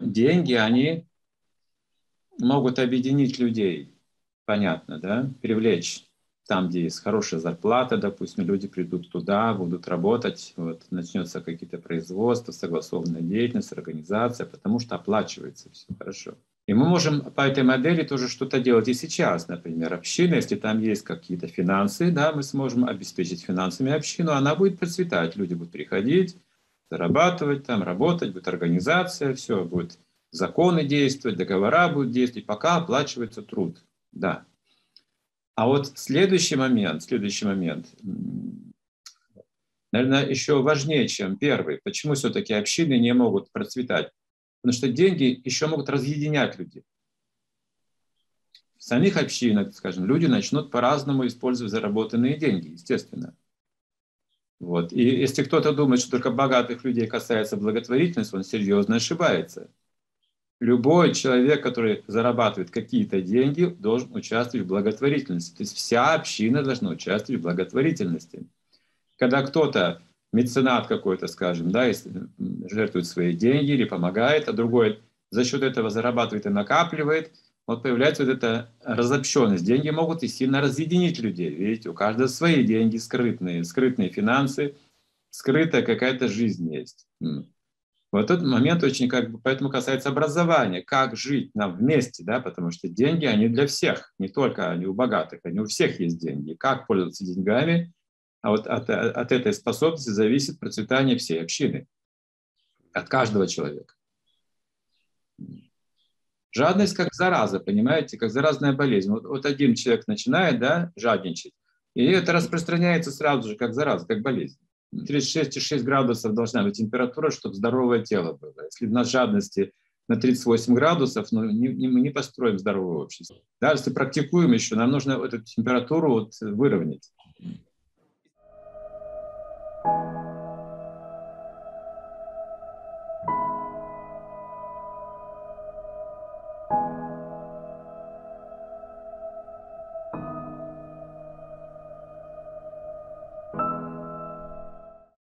деньги, они могут объединить людей, понятно, да, привлечь там, где есть хорошая зарплата, допустим, люди придут туда, будут работать, вот, начнется какие-то производства, согласованная деятельность, организация, потому что оплачивается все хорошо. И мы можем по этой модели тоже что-то делать и сейчас, например, община, если там есть какие-то финансы, да, мы сможем обеспечить финансами общину, она будет процветать, люди будут приходить, зарабатывать там, работать, будет организация, все, будет законы действовать, договора будут действовать, пока оплачивается труд, да. А вот следующий момент, следующий момент, наверное, еще важнее, чем первый. Почему все-таки общины не могут процветать? Потому что деньги еще могут разъединять людей. В самих общинах, скажем, люди начнут по-разному использовать заработанные деньги, естественно. Вот. И если кто-то думает, что только богатых людей касается благотворительность, он серьезно ошибается любой человек, который зарабатывает какие-то деньги, должен участвовать в благотворительности. То есть вся община должна участвовать в благотворительности. Когда кто-то, меценат какой-то, скажем, да, жертвует свои деньги или помогает, а другой за счет этого зарабатывает и накапливает, вот появляется вот эта разобщенность. Деньги могут и сильно разъединить людей. Видите, у каждого свои деньги скрытные, скрытные финансы, скрытая какая-то жизнь есть. Вот этот момент очень как бы, поэтому касается образования, как жить нам вместе, да, потому что деньги, они для всех, не только они у богатых, они у всех есть деньги. Как пользоваться деньгами, а вот от, от этой способности зависит процветание всей общины, от каждого человека. Жадность как зараза, понимаете, как заразная болезнь. Вот, вот один человек начинает, да, жадничать, и это распространяется сразу же как зараза, как болезнь. 36,6 градусов должна быть температура, чтобы здоровое тело было. Если на жадности на 38 градусов, ну, не, не, мы не построим здоровое общество. Да, если практикуем еще, нам нужно эту температуру вот выровнять.